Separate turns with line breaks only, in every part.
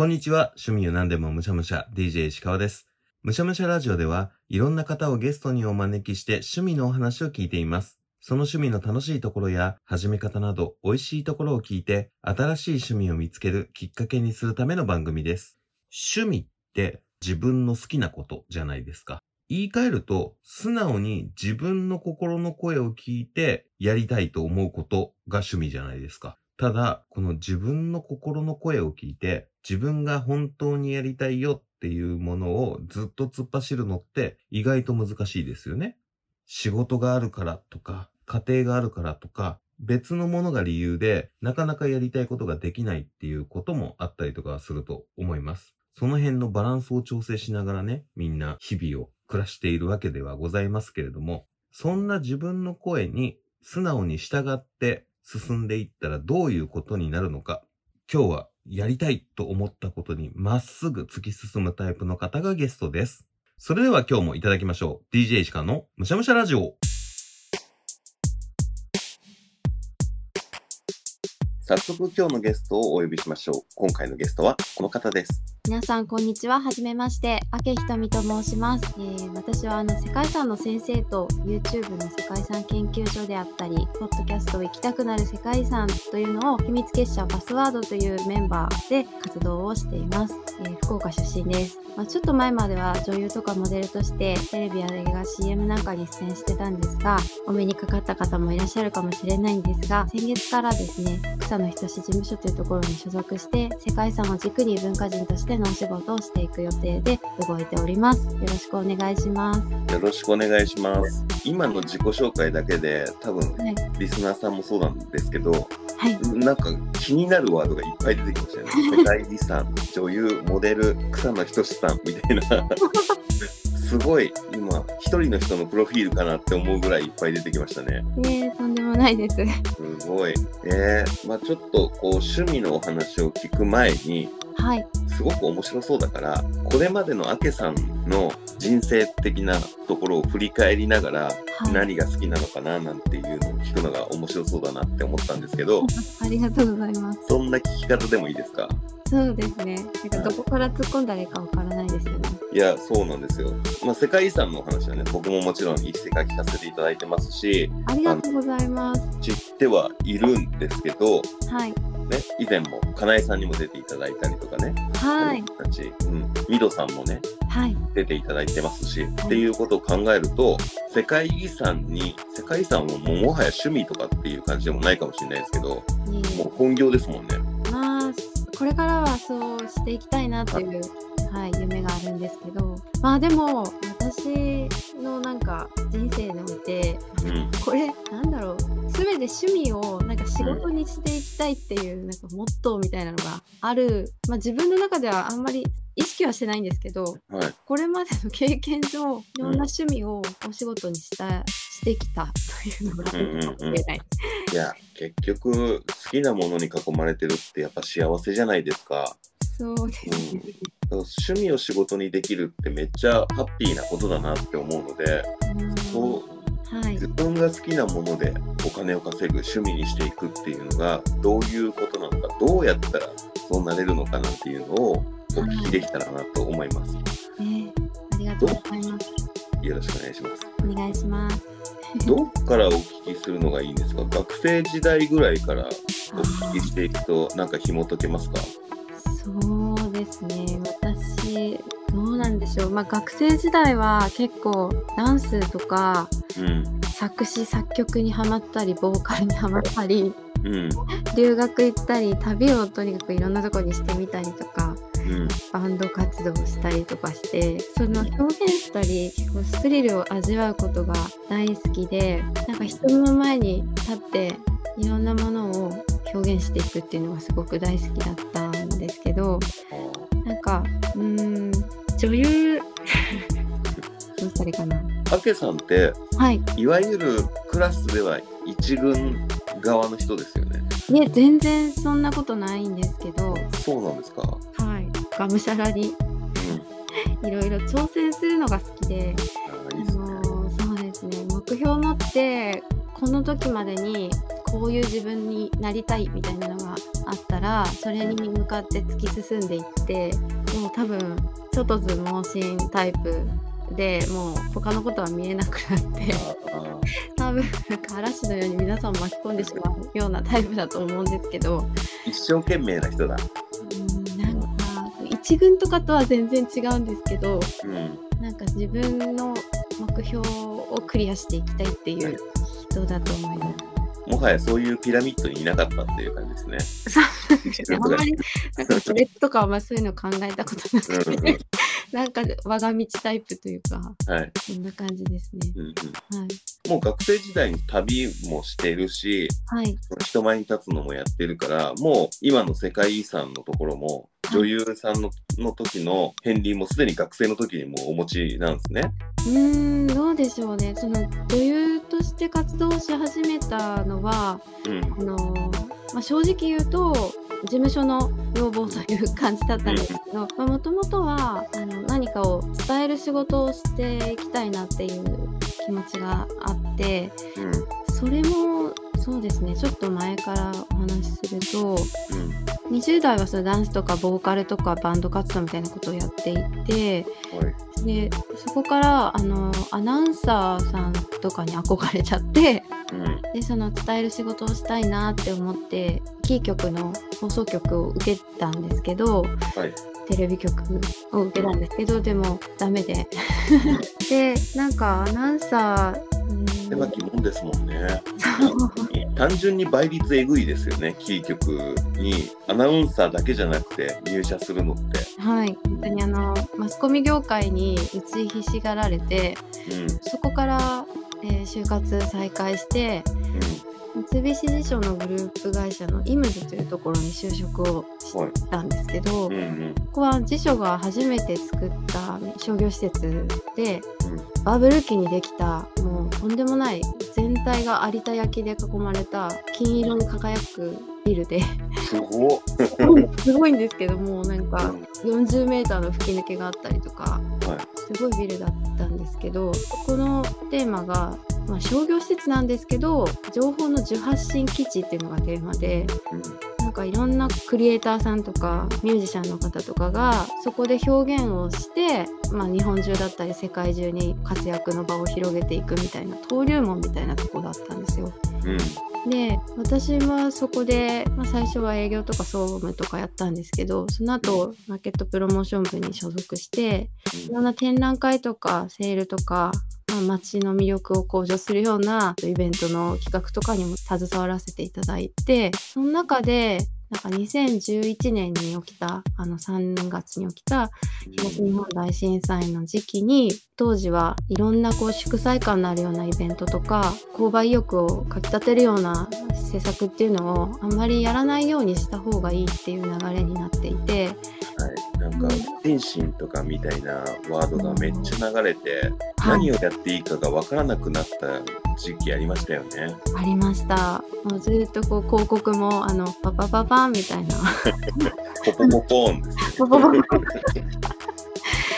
こんにちは。趣味を何でもむしゃむしゃ DJ 石川です。むしゃむしゃラジオではいろんな方をゲストにお招きして趣味のお話を聞いています。その趣味の楽しいところや始め方など美味しいところを聞いて新しい趣味を見つけるきっかけにするための番組です。趣味って自分の好きなことじゃないですか。言い換えると素直に自分の心の声を聞いてやりたいと思うことが趣味じゃないですか。ただ、この自分の心の声を聞いて、自分が本当にやりたいよっていうものをずっと突っ走るのって意外と難しいですよね。仕事があるからとか、家庭があるからとか、別のものが理由でなかなかやりたいことができないっていうこともあったりとかすると思います。その辺のバランスを調整しながらね、みんな日々を暮らしているわけではございますけれども、そんな自分の声に素直に従って進んでいったらどういうことになるのか。今日はやりたいと思ったことにまっすぐ突き進むタイプの方がゲストです。それでは今日もいただきましょう。DJ 石川のむしゃむしゃラジオ。早速今日のゲストをお呼びしましょう。今回のゲストはこの方です。
皆さんこんにちは。はじめまして。明ひとみと申します。えー私はあの世界遺産の先生と YouTube の世界遺産研究所であったり、ポッドキャストを行きたくなる世界遺産というのを秘密結社パスワードというメンバーで活動をしています。えー福岡出身です。まあ、ちょっと前までは女優とかモデルとしてテレビや映画 CM なんかに出演してたんですが、お目にかかった方もいらっしゃるかもしれないんですが、先月からですね、草野仁事務所というところに所属して、世界遺産を軸に文化人としてのお仕事をしていく予定で動いております。よろしくお願いします。
よろしくお願いします。今の自己紹介だけで多分
はい。
リスナーさんもそうなんですけど、
はい。
なんか気になるワードがいっぱい出てきましたよね。世界遺産、女優、モデル、草野仁さんみたいな。すごい今一人の人のプロフィールかなって思うぐらいいっぱい出てきましたね。
えー、とんでもないです。
すごい。えー、まあちょっとこう趣味のお話を聞く前に、
はい。
すごく面白そうだから、これまでのアケさんの人生的なところを振り返りながら、
はい。
何が好きなのかななんていうのを聞くのが面白そうだなって思ったんですけど、
ありがとうございます。
そんな聞き方でもいいですか？
そうですね。なんかどこから突っ込んだらいいかわからないですよね。
いや、そうなんですよ。まあ、世界遺産のお話はね、僕ももちろん一世書かせていただいてますし、
ありがとうございます。
知ってはいるんですけど、
はい。
ね、以前も、かなえさんにも出ていただいたりとかね、
はい。
僕たち、うん、ミドさんもね、
はい。
出ていただいてますし、っていうことを考えると、世界遺産に、世界遺産はもうもはや趣味とかっていう感じでもないかもしれないですけど、もう本業ですもんね。
まあ、これからはそうしていきたいなっていう、はい、夢があるんですけど、まあでも、私のなんか人生において、
うん。
これ、なんだろう、すべて趣味をなんか仕事にしていきたいっていう、なんかモットーみたいなのがある、まあ自分の中ではあんまり意識はしてないんですけど、
はい。
これまでの経験上、いろんな趣味をお仕事にした、してきたというのがあるかもしれない。
いや、結局、好きなものに囲まれてるってやっぱ幸せじゃないですか。
そうですね。
趣味を仕事にできるってめっちゃハッピーなことだなって思うので、
うん
そう
はい
自。分が好きなものでお金を稼ぐ趣味にしていくっていうのがどういうことなのかどうやったらそうなれるのかなんていうのをお聞きできたらなと思います。
ねありがとうございます。
よろしくお願いします。
お願いします。
どっからお聞きするのがいいんですか？学生時代ぐらいからお聞きしていくとなんか紐解けますか？
そうですね。私、どうなんでしょう。まあ学生時代は結構ダンスとか
うん。
作詞作曲にハマったり、ボーカルにハマったり、
うん。
留学行ったり、旅をとにかくいろんなとこにしてみたりとか、
うん。
バンド活動したりとかしてその表現したり結構スリルを味わうことが大好きでなんか人の前に立っていろんなものを表現していくっていうのがすごく大好きだったんですけどなんかうーん女優 どうしたらいいかな
あけさんって
はい
いわゆるクラスでは一軍側の人ですよね。
ね全然そんなことないんですけど
そうなんですか？
はいがむしゃらに
うん。
いろいろ挑戦するのが好きで
あいいですね。
あのそうですね目標を持ってこの時までにこういう自分になりたいみたいなのがあったらそれに向かって突き進んでいってもう多分外図盲信タイプでもう他のことは見えなくなって多分なんか嵐のように皆さんを巻き込んでしまうようなタイプだと思うんですけど
一生懸命な人だ。
うんなんか一軍とかとは全然違うんですけど
うん。
なんか自分の目標をクリアしていきたいっていう人だと思います。
もはやそういうピラミッドにいなかったっていう感じですね。
あんまりなんかそれとかはあんまそういうの考えたことなく
うんうん
て、なんか我が道タイプというか、
はい。
そんな感じですね。
うんうん
はい。
もう学生時代に旅もしてるし、
はい。
人前に立つのもやってるから、もう今の世界遺産のところも、女優さんのの時の片鱗もすでに学生の時にもうお持ちなんですね。
うーん、どうでしょうね。その女優として活動し始めたのは、
うん。
あのまあ、正直言うと、事務所の要望という感じだったんですけど、もともとはあの何かを伝える仕事をしていきたいなっていう気持ちがあって、
うん。
それもそうですねちょっと前からお話しすると
うん。
20代はそのダンスとかボーカルとかバンド活動みたいなことをやっていて
はい。
でそこからあのアナウンサーさんとかに憧れちゃって
うん。
でその伝える仕事をしたいなって思ってキー局の放送局を受けたんですけど
はい。
テレビ局を受けたんですけどでもダメで でなんかアナウンサーうん
狭きもんですもんね。単純に倍率えぐいですよね、キー局にアナウンサーだけじゃなくて入社するのって。
はい、本当にあのマスコミ業界に打ちひしがられてそこから、えー就活再開して三菱地所のグループ会社のイムズというところに就職をし。たんですけど、
うんうん。
ここは辞書が初めて作った商業施設で
うん
バブル期にできたもうとんでもない全体が有田焼で囲まれた金色に輝くビルで
すごっ。
すごいんですけどもうなんか
うん
40メーターの吹き抜けがあったりとか
はい。
すごいビルだったんですけどこのテーマが、まあ、商業施設なんですけど情報の受発信基地っていうのがテーマで
うん
かいろんなクリエイターさんとかミュージシャンの方とかがそこで表現をして、まあ、日本中だったり世界中に活躍の場を広げていくみたいな登竜門みたいなとこだったんですよ。
うん。
で私はそこで、まあ、最初は営業とか総務とかやったんですけどその後マーケットプロモーション部に所属していろんな展覧会とかセールとか、まあ、街の魅力を向上するようなイベントの企画とかにも携わらせていただいてその中でなんか2011年に起きたあの3月に起きた東日本大震災の時期に当時はいろんなこう祝祭感のあるようなイベントとか購買意欲をかきたてるような施策っていうのをあんまりやらないようにした方がいいっていう流れになっていて。
なんか、天心とかみたいなワードがめっちゃ流れて、
はい
何をやっていいかがわからなくなった時期ありましたよね。
ありましたもうずっとこう広告もあのパパパパンみたいな
ポポポポーンですね。
ポポポ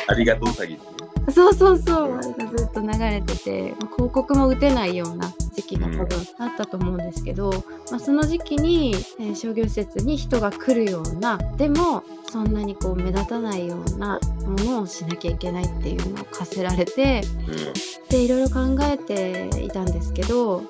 ありがとう詐欺。
そうそうそう、ずっと流れてて、まあ広告も打てないような時期が多分あったと思うんですけど、まあ、その時期に、えー商業施設に人が来るような、でもそんなにこう目立たないようなものをしなきゃいけないっていうのを課せられて、で、いろいろ考えていたんですけど、
うん。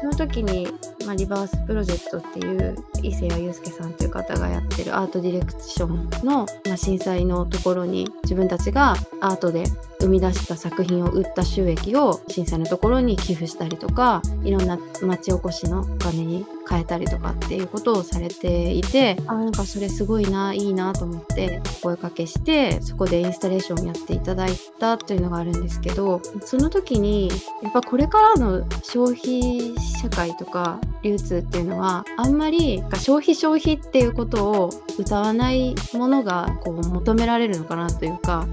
その時に、まあ、リバースプロジェクトっていう伊勢谷友介さんという方がやってるアートディレクションの、まあ、震災のところに自分たちがアートで生み出した作品を売った収益を震災のところに寄付したりとかいろんな町おこしのお金に変えたりとかっていうことをされていてあなんかそれすごいないいなと思ってお声かけしてそこでインスタレーションをやっていただいたというのがあるんですけどその時にやっぱこれからの消費社会とか流通っていうのはあんまり消費消費っていうことを歌わないものがこう求められるのかなというか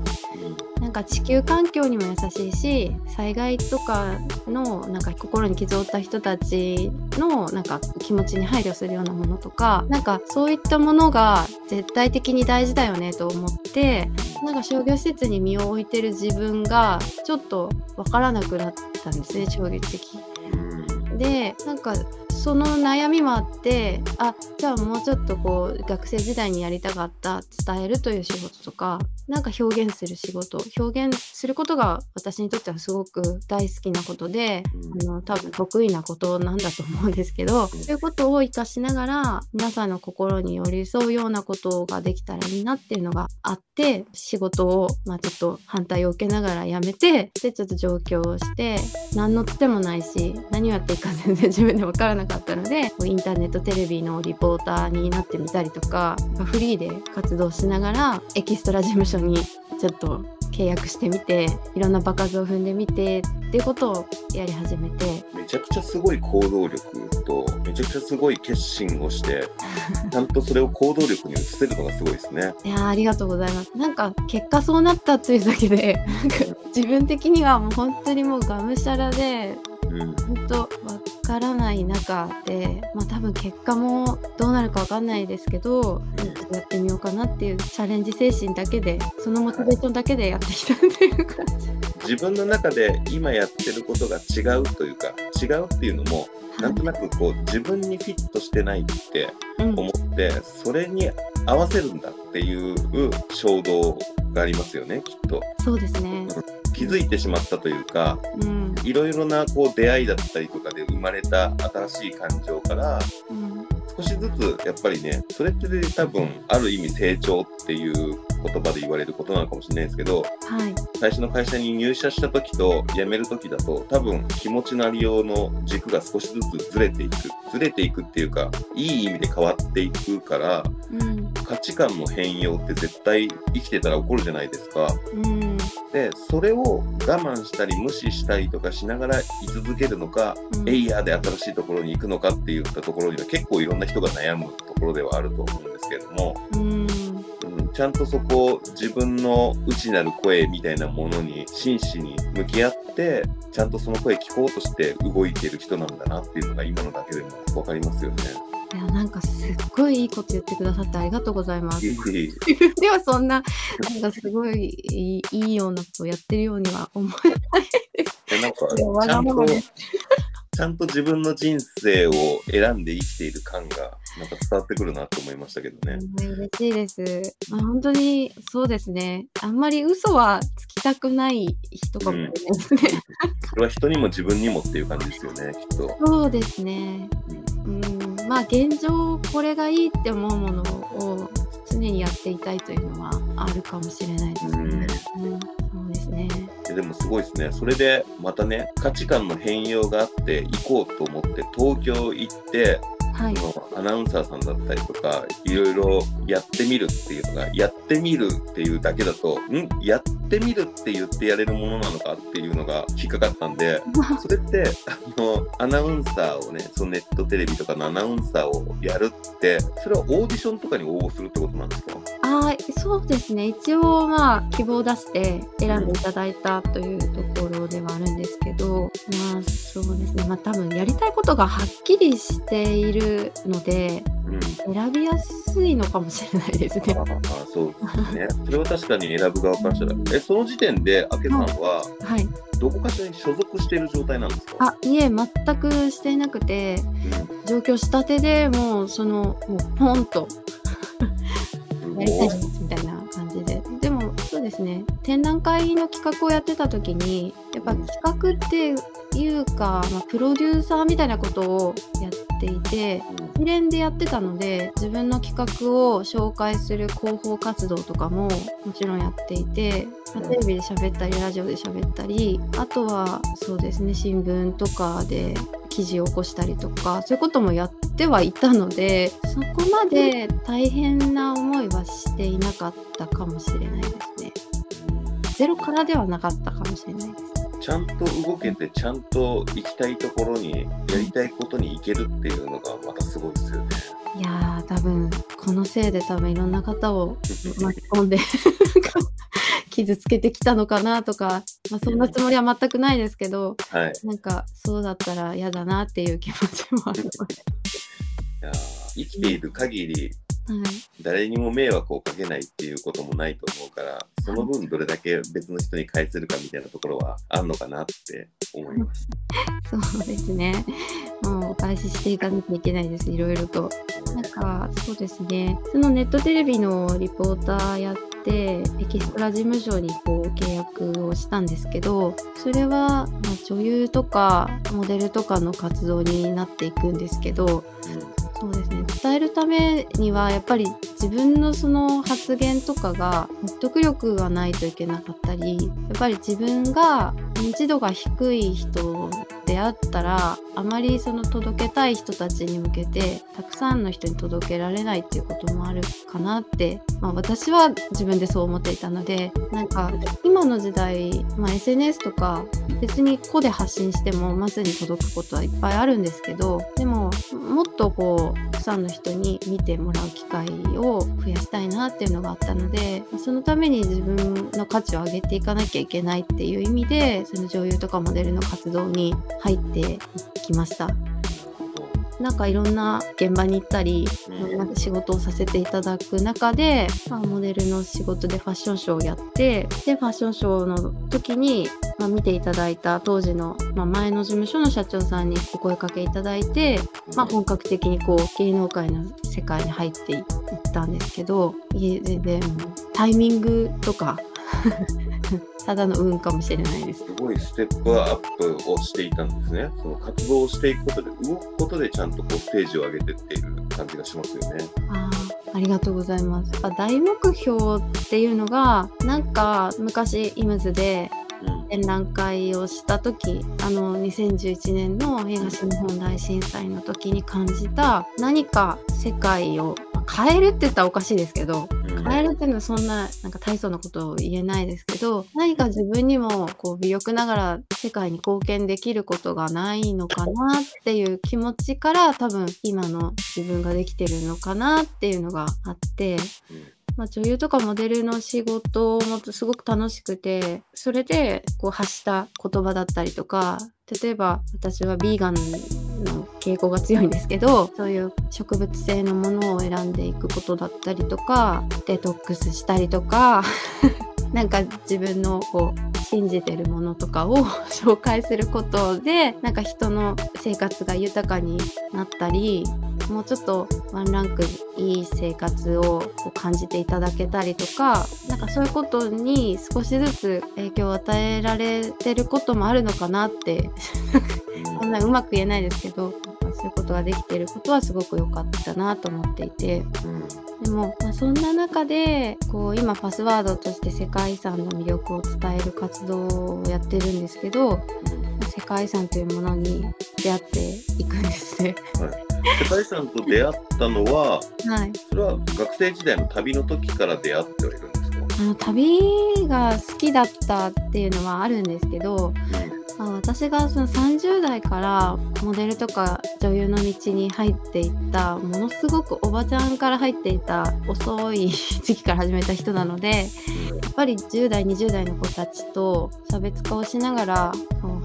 なんか地球環境にも優しいし災害とかのなんか心に傷を負った人たちのなんか気持ちに配慮するようなものとかなんかそういったものが絶対的に大事だよねと思ってなんか商業施設に身を置いてる自分がちょっとわからなくなったんですね衝撃的。
うん。
でなんかその悩みもあってあじゃあもうちょっとこう学生時代にやりたかった伝えるという仕事とかなんか表現する仕事表現することが私にとってはすごく大好きなことで、あの多分得意なことなんだと思うんですけど、そういうことを活かしながら皆さんの心に寄り添うようなことができたらいいなっていうのがあって仕事を、まあ、ちょっと反対を受けながら辞めてでちょっと上京をして何のつてもないし何をやっていいか全然自分で分からなかったのでインターネットテレビのリポーターになってみたりとかフリーで活動しながらエキストラ事務所にちょっと契約してみていろんな場数を踏んでみてっていうことをやり始めて
めちゃくちゃすごい行動力とめちゃくちゃすごい決心をして ちゃんとそれを行動力に移せるのがすごいですね。
いやありがとうございますなんか結果そうなったというだけでなんか自分的にはもう本当にもうがむしゃらで
うん
本当わからない中で、まあ、多分結果もどうなるかわかんないですけど、やってみようかなっていうチャレンジ精神だけでそのモチベーションだけでやってきたっていう感じ。
自分の中で今やってることが違うというか違うっていうのもなんとなくこう自分にフィットしてないって
うん
思ってそれに合わせるんだっていう衝動がありますよねきっと。
そうですね。
気づいてしまったというか
うん。
いろいろなこう出会いだったりとかで生まれた新しい感情から
うん
少しずつやっぱりねそれって多分ある意味成長っていう言葉で言われることなのかもしれないですけど
はい。
最初の会社に入社した時と辞める時だと多分気持ちのありようの軸が少しずつずれていくずれていくっていうかいい意味で変わっていくから
うん
価値観の変容って絶対生きてたら起こるじゃないですか。
うん
でそれを我慢したり無視したりとかしながら居続けるのか、
うん
エイヤーで新しいところに行くのかっていったところには結構いろんな人が悩むところではあると思うんですけれども、
うん
うん、ちゃんとそこを自分の内なる声みたいなものに真摯に向き合ってちゃんとその声聞こうとして動いてる人なんだなっていうのが今のだけでも分かりますよね。
いやなんかすっごいいいこと言ってくださってありがとうございます。ではそんななんかすごいいいいいようなことをやってるようには思えない
でなんか
わ
ちゃんと
がままです
ちゃんと自分の人生を選んで生きている感がなんか伝わってくるなと思いましたけどね。
うん嬉しいです。まあ、本当にそうですね。あんまり嘘はつきたくない人かもしれないですね。
それは人にも自分にもっていう感じですよね、きっと。
そうですね。
うん
うん、まあ現状これがいいって思うものを常にやっていたいというのはあるかもしれないですね。うん、そうですね。
ででもすごいですね。それでまたね、価値観の変容があって行こうと思って東京行って、
はい。
アナウンサーさんだったりとか、いろいろやってみるっていうのが、やってみるっていうだけだと、ん？やってみるって言ってやれるものなのかっていうのが引っかかったんで、それって、あの、アナウンサーをね、そのネットテレビとかのアナウンサーをやるって、それはオーディションとかに応募するってことなんですか？
あーそうですね一応まあ希望を出して選んでいただいたというところではあるんですけどまあそうですねまあ多分やりたいことがはっきりしているので
うん。
選びやすいのかもしれないですね
あ。あ、そうですね。それは確かに選ぶ側からしたら。え、その時点で、あけさんは、
はい、
どこかしらに所属している状態なんですか？
あいえ全くしていなくて
うん
上京したてでもうそのもうポンとやりたいですみたいなですね展覧会の企画をやってた時にやっぱ企画っていうか、まあ、プロデューサーみたいなことをやっていて一連でやってたので自分の企画を紹介する広報活動とかももちろんやっていて、まあテレビで喋ったりラジオで喋ったりあとはそうですね新聞とかで記事を起こしたりとかそういうこともやってはいたのでそこまで大変な思いはしていなかったかもしれないですね。ゼロからではなかったかもしれないです。
ちゃんと動けて、ちゃんと行きたいところに、やりたいことに行けるっていうのがまたすごいですよね。
いやー多分このせいで多分いろんな方を巻き込んで 傷つけてきたのかなとか、まあ、そんなつもりは全くないですけど
はい。
なんかそうだったら嫌だなっていう気持ちもあります。
いやー生きている限り、
はい
誰にも迷惑をかけないっていうこともないと思うから、その分どれだけ別の人に返せるかみたいなところはあんのかなって思います。
そうですね。もうお返ししていかなきゃいけないです、いろいろと。なんか、そうですね。そのネットテレビのリポーターやって、エキストラ事務所にこう契約をしたんですけど、それは、まあ、女優とかモデルとかの活動になっていくんですけど、そうですね。伝えるためにはやっぱり自分のその発言とかが説得力がないといけなかったりやっぱり自分が認知度が低い人であったらあまりその届けたい人たちに向けてたくさんの人に届けられないっていうこともあるかなって、まあ、私は自分でそう思っていたのでなんか今の時代、まあ、SNS とか別に個で発信してもまずに届くことはいっぱいあるんですけどもっとこうたくさんの人に見てもらう機会を増やしたいなっていうのがあったのでそのために自分の価値を上げていかなきゃいけないっていう意味でその女優とかモデルの活動に入っていきました。なんかいろんな現場に行ったり、なん。か仕事をさせていただく中で、まあ、モデルの仕事でファッションショーをやってでファッションショーの時に、まあ、見ていただいた当時の、まあ、前の事務所の社長さんにお声かけいただいて、まあ、本格的にこう芸能界の世界に入っていったんですけど全然タイミングとかただの運かもしれないです。
すごいステップアップをしていたんですね。その活動をしていくことで、動くことでちゃんとこうステージを上げてっている感じがしますよね。
あーありがとうございます。あ大目標っていうのがなんか昔イムズで
うん。
展覧会をした時あの2011年の東日本大震災の時に感じた何か世界をまあ変えるって言ったらおかしいですけど
うん
変えるっていうのはそんななんか大層なことを言えないですけど何か自分にもこう微力ながら世界に貢献できることがないのかなっていう気持ちから多分今の自分ができてるのかなっていうのがあって。まあ、女優とかモデルの仕事もすごく楽しくてそれでこう発した言葉だったりとか例えば私はビーガンの傾向が強いんですけどそういう植物性のものを選んでいくことだったりとかデトックスしたりとか なんか自分のこう信じてるものとかを 紹介することでなんか人の生活が豊かになったりもうちょっとワンランクいい生活を感じていただけたりとかなんかそういうことに少しずつ影響を与えられてることもあるのかなってそん。なうまく言えないですけどそういうことができてることはすごく良かったなと思っていて。
うん。
でも、まあ、そんな中でこう今パスワードとして世界遺産の魅力を伝える活動をやってるんですけど世界遺産というものに出会っていくんですね。
世界遺産と出会ったのは、
はい。
それは学生時代の旅の時から出会ってはいるんですか？
あの旅が好きだったっていうのはあるんですけど、まあ、私がその30代からモデルとか女優の道に入っていったものすごくおばちゃんから入っていた遅い時期から始めた人なのでやっぱり10代20代の子たちと差別化をしながら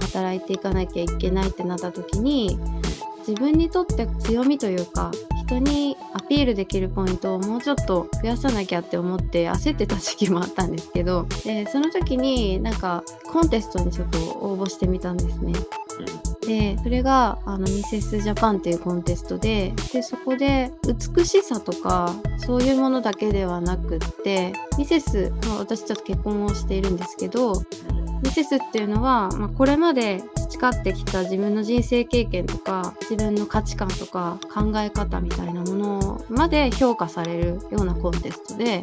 働いていかなきゃいけないってなった時に自分にとって強みというか人にアピールできるポイントをもうちょっと増やさなきゃって思って焦ってた時期もあったんですけど でその時になんかコンテストにちょっと応募してみたんですね。でそれがあのミセスジャパンっていうコンテストででそこで美しさとかそういうものだけではなくってミセス、まあ、私ちょっと結婚をしているんですけどミセスっていうのは、まあ、これまで培ってきた自分の人生経験とか自分の価値観とか考え方みたいなものまで評価されるようなコンテストで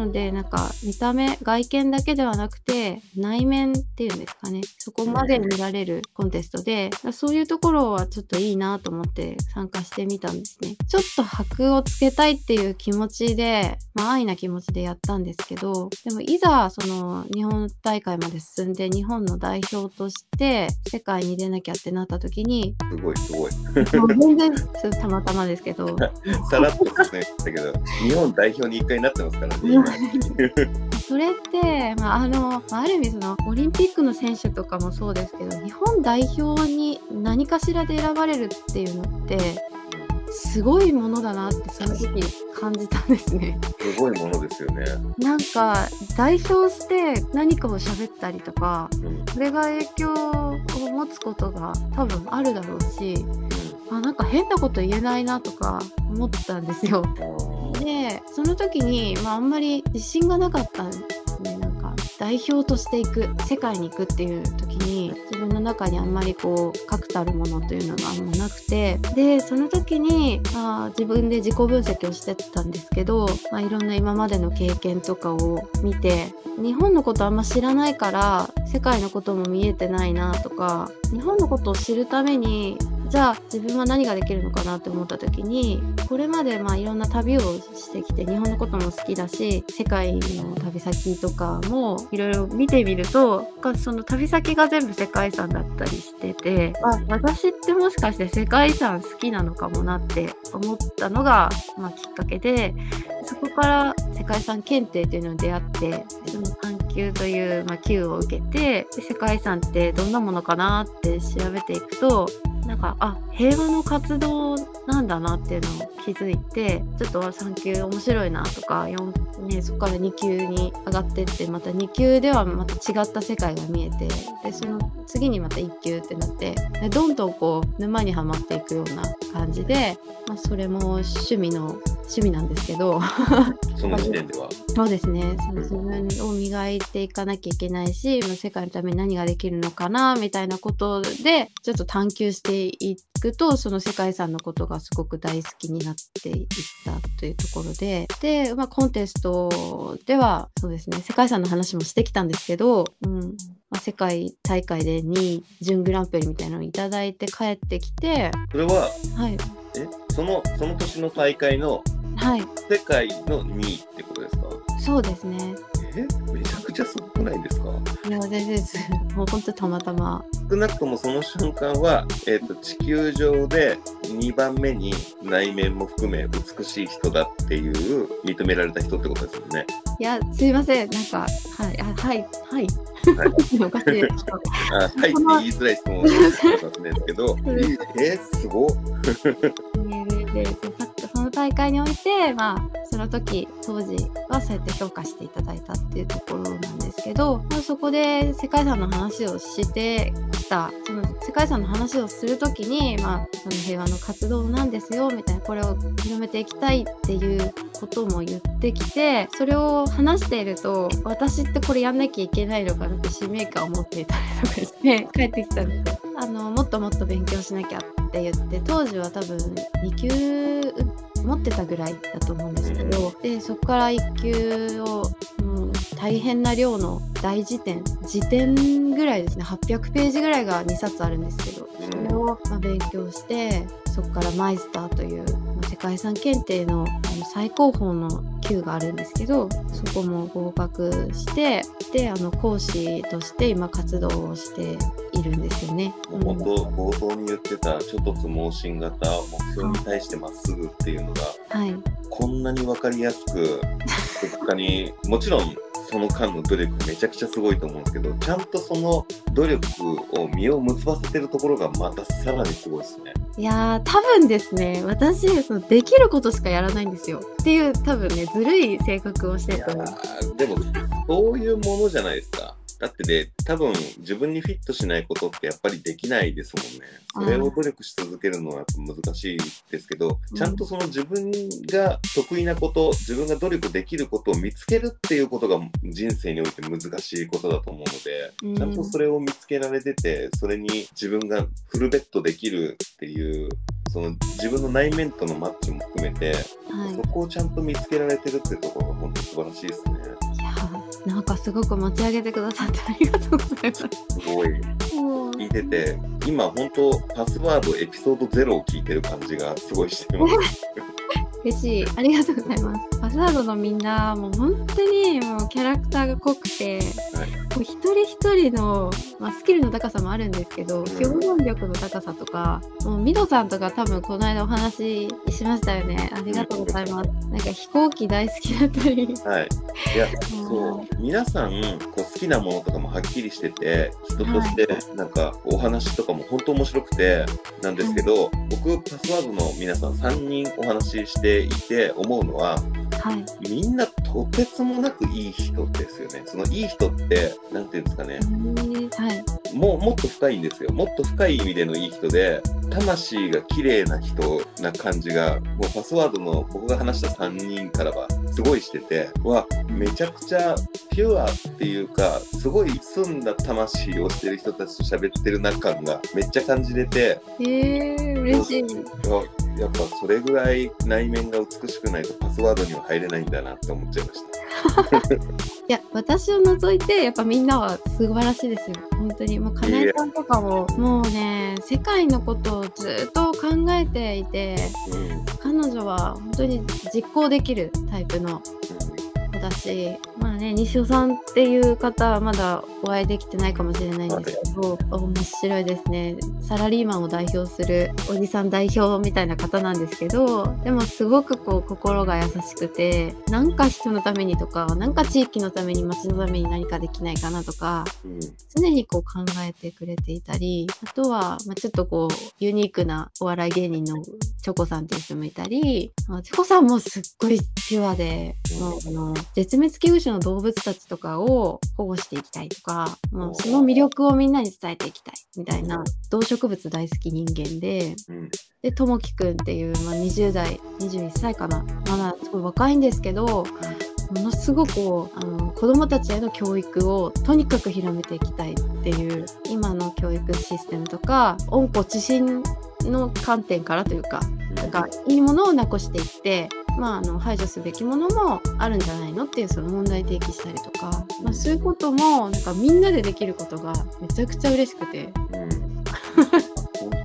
のでなんか見た目外見だけではなくて内面っていうんですかねそこまで見られるコンテストでそういうところはちょっといいなと思って参加してみたんですねちょっと箔をつけたいっていう気持ちでまあ安易な気持ちでやったんですけどでもいざその日本大会まで進んで日本の代表として世界に出なきゃってなった時に
すごいすごい。
もう全然たまたまですけど
さらっと説明したけど、日本代表に一回なってますからね、今。
それって、まあ、あのある意味そのオリンピックの選手とかもそうですけど日本代表に何かしらで選ばれるっていうのってすごいものだなってその時感じたんですね。
すごいものですよね。
なんか代表して何かを喋ったりとか
うん。
それが影響を持つことが多分あるだろうしあなんか変なこと言えないなとか思ったんですよ。でその時に、まあ、あんまり自信がなかったんでなんか代表としていく世界に行くっていう時に自分の中にあんまりこう確たるものというのがあんまなくてでその時に、まあ、自分で自己分析をしてたんですけど、まあ、いろんな今までの経験とかを見て日本のことあんま知らないから世界のことも見えてないなとか日本のことを知るためにじゃあ自分は何ができるのかなって思った時にこれまでまあいろんな旅をしてきて日本のことも好きだし世界の旅先とかもいろいろ見てみるとその旅先が全部世界遺産だったりしててあ私ってもしかして世界遺産好きなのかもなって思ったのが、まあ、きっかけでそこから世界遺産検定というのに出会ってその探究という、まあ、級を受けて世界遺産ってどんなものかなって調べていくとなんかあ平和の活動なんだなっていうのを気づいてちょっと3級面白いなとか4、ね、そこから2級に上がってってまた2級ではまた違った世界が見えてでその次にまた1級ってなってでどんどんこう沼にはまっていくような感じで、まあ、それも趣味の趣味なんですけど
その時点では。
そうですねその自分を磨いていかなきゃいけないしまあ世界のために何ができるのかなみたいなことでちょっと探求していくとその世界遺産のことがすごく大好きになっていったというところで。で、まあ、コンテストではそうですね世界遺産の話もしてきたんですけど、うん。まあ、世界大会で2位準グランプリみたいなのをいただいて帰ってきて。
それは、
はい。
え、その、その年の大会の
はい。
世界の2位ってことですか？
そうですね。
え？めちゃくちゃすごくないですか？
いや全然 もう本当たまたま。
少なくともその瞬間は、えー、と地球上で2番目に内面も含め美しい人だっていう認められた人ってことですよね。
いや、すいません。なんか、はい、あはい、はい。
はい。
おかしいで
はいって言いづらい質問をしますけど、えー、すごっ
大会において、まあ、その時、当時はそうやって評価していただいたっていうところなんですけど、まあ、そこで世界遺産の話をしてきた、その世界遺産の話をするときに、まあ、その平和の活動なんですよ、みたいな、これを広めていきたいっていうことも言ってきて、それを話していると、私ってこれやんなきゃいけないのかなって使命感を持っていたりとかして、帰ってきたので、あの、もっともっと勉強しなきゃって言って、当時は多分2級持ってたぐらいだと思うんですけど、でそこから1級を大変な量の大辞典。辞典ぐらいですね。800ページぐらいが2冊あるんですけど。それをまあ勉強してそこからマイスターというまあ世界遺産検定の最高峰の級があるんですけどそこも合格してであの講師として今活動をしているんですよね。
もう本当冒頭に言ってたちょっとつ盲信型目標に対してまっすぐっていうのが
はい、
こんなに分かりやすく結果にもちろんその間の努力めちゃくちゃすごいと思うんですけどちゃんとその努力を実を結ばせてるところがまたさらにすごいですね。
いやー多分ですね私そのできることしかやらないんですよっていう多分ねずるい性格をしてると思う
ーでもそういうものじゃないですか。だってね、多分自分にフィットしないことってやっぱりできないですもんね。それを努力し続けるのはやっぱ難しいですけど、
うん
ちゃんとその自分が得意なこと、自分が努力できることを見つけるっていうことが人生において難しいことだと思うので、
うん
ちゃんとそれを見つけられてて、それに自分がフルベットできるっていう、その自分の内面とのマッチも含めて、
はい
そこをちゃんと見つけられてるってところが本当素晴らしいですね。
なんかすごく持ち上げてくださってありがとうございます
すごい。聞いてて、今本当パスワードエピソード0を聞いてる感じがすごいしてます。
嬉しい。ありがとうございます。パスワードのみんなもう本当にもうキャラクターが濃くて、
はい。
こう一人一人の、まあ、スキルの高さもあるんですけど、表現力の高さとかもうミドさんとか多分この間お話ししましたよね。ありがとうございます。なんか飛行機大好きだったり。
はい。いや、そう。皆さん、こう好きなものとかもはっきりしてて、人として、なんか、お話とかも本当面白くて、なんですけど、僕、パスワードの皆さん3人お話ししていて思うのは、
はい
みんなとてつもなくいい人ですよね。そのいい人って、なんていうんですかね。
はい
もうもっと深いんですよ。もっと深い意味でのいい人で、魂が綺麗な人な感じが、もうパスワードの僕が話した3人からはすごいしてて、わ、めちゃくちゃピュアっていうか、すごい澄んだ魂をしてる人たちと喋ってるな感がめっちゃ感じれて、
えー、嬉しい
わやっぱそれぐらい内面が美しくないとパスワードには入れないんだなって思っちゃいました。
いや私を除いてやっぱみんなは素晴らしいですよ。本当に。もうかなえさんとかももうね世界のことをずっと考えていて
うん。
彼女は本当に実行できるタイプの子だしまあね西尾さんっていう方はまだお会いできてないかもしれないんですけど面白いですね。サラリーマンを代表するおじさん代表みたいな方なんですけどでもすごくこう心が優しくてなんか人のためにとかなんか地域のために町のために何かできないかなとか
うん
常にこう考えてくれていたりあとは、まあ、ちょっとこうユニークなお笑い芸人のチョコさんっていう人もいたりあチョコさんもすっごいピュアで、もうあの絶滅危惧種の動物たちとかを保護していきたいとかもうその魅力をみんなに伝えていきたいみたいな動植物大好き人間で
うん。
でともきくんっていう、まあ、20代21歳かな。まだすごい若いんですけどものすごくあの子どもたちへの教育をとにかく広めていきたいっていう今の教育システムとか温故知新の観点からというかなんかいいものをなくしていって、まあ、あの排除すべきものもあるんじゃないのっていうその問題提起したりとか、まあ、そういうこともなんかみんなでできることがめちゃくちゃ嬉しくて。
うん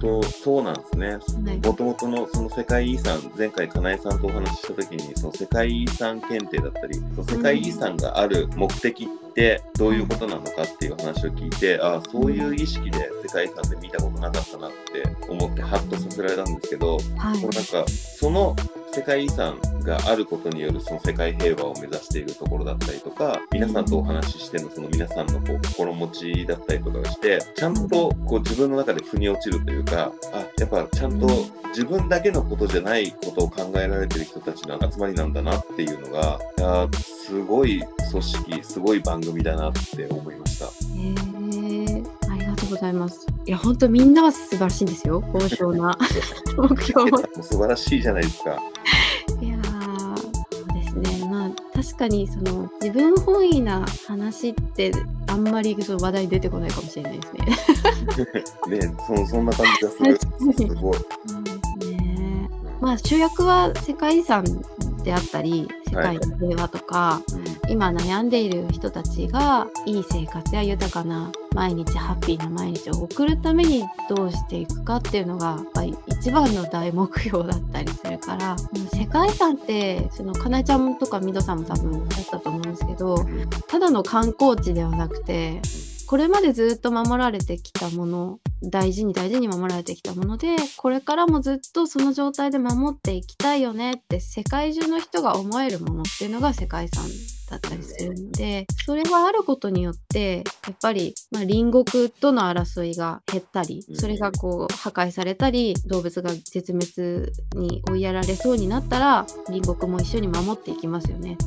当そうなんですね。
はい。
もともとのその世界遺産、前回かなえさんとお話しした時に、その世界遺産検定だったり、その世界遺産がある目的ってどういうことなのかっていう話を聞いて、ああ、そういう意識で世界遺産で見たことなかったなって思ってハッとさせられたんですけど、
はい。
なんかその世界遺産があることによるその世界平和を目指しているところだったりとか皆さんとお話ししてのその皆さんのこう心持ちだったりとかしてちゃんとこう自分の中で腑に落ちるというかあやっぱちゃんと自分だけのことじゃないことを考えられてる人たちの集まりなんだなっていうのがいやすごい組織すごい番組だなって思いました。
へーとうございます。いや、本当みんなは素晴らしいんですよ。高尚な 目標
素晴らしいじゃないですか。
いやー、そうですね。まあ、確かに、その、自分本位な話って、あんまりその話題に出てこないかもしれないですね。
ねそそんな感じがする。すごい。
まあ、主役は世界遺産であったり、世界の平和とか、
うん。
今悩んでいる人たちがいい生活や豊かな毎日ハッピーな毎日を送るためにどうしていくかっていうのがやっぱり一番の大目標だったりするから世界遺産ってそのかなえちゃんとかみどさんも多分だったと思うんですけどただの観光地ではなくてこれまでずっと守られてきたもの大事に大事に守られてきたものでこれからもずっとその状態で守っていきたいよねって世界中の人が思えるものっていうのが世界遺産だったりするのでそれがあることによってやっぱり、まあ、隣国との争いが減ったりそれがこう破壊されたり動物が絶滅に追いやられそうになったら隣国も一緒に守っていきますよね。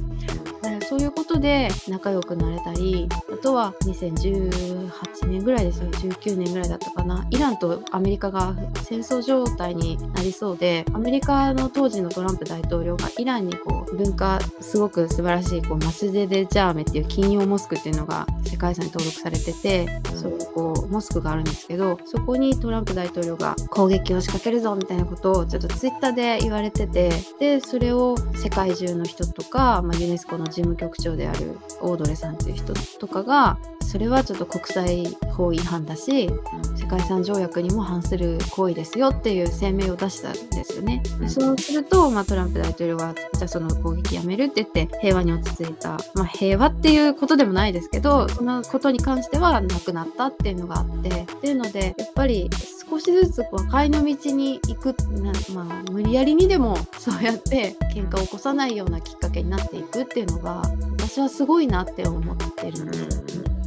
そういうことで仲良くなれたりあとは2018年ぐらいですよ。19年ぐらいだったかな。イランとアメリカが戦争状態になりそうでアメリカの当時のトランプ大統領がイランにこう文化すごく素晴らしいこうマスジェデ・ジャーメっていう金曜モスクっていうのが世界遺産に登録されててそうこうモスクがあるんですけどそこにトランプ大統領が攻撃を仕掛けるぞみたいなことをちょっとツイッターで言われててでそれを世界中の人とか、まあ、ユネスコの事務局長であるオードレさんっていう人とかがそれはちょっと国際法違反だし世界遺産条約にも反する行為ですよっていう声明を出したんですよね。
うん
そうすると、まあ、トランプ大統領はじゃあその攻撃やめるって言って平和に落ち着いた、まあ、平和っていうことでもないですけどそのことに関してはなくなったっていうのがあってっていうのでやっぱり少しずつ和解の道に行くな、まあ、無理やりにでもそうやって喧嘩を起こさないようなきっかけになっていくっていうのが私はすごいなって思ってるんですよね。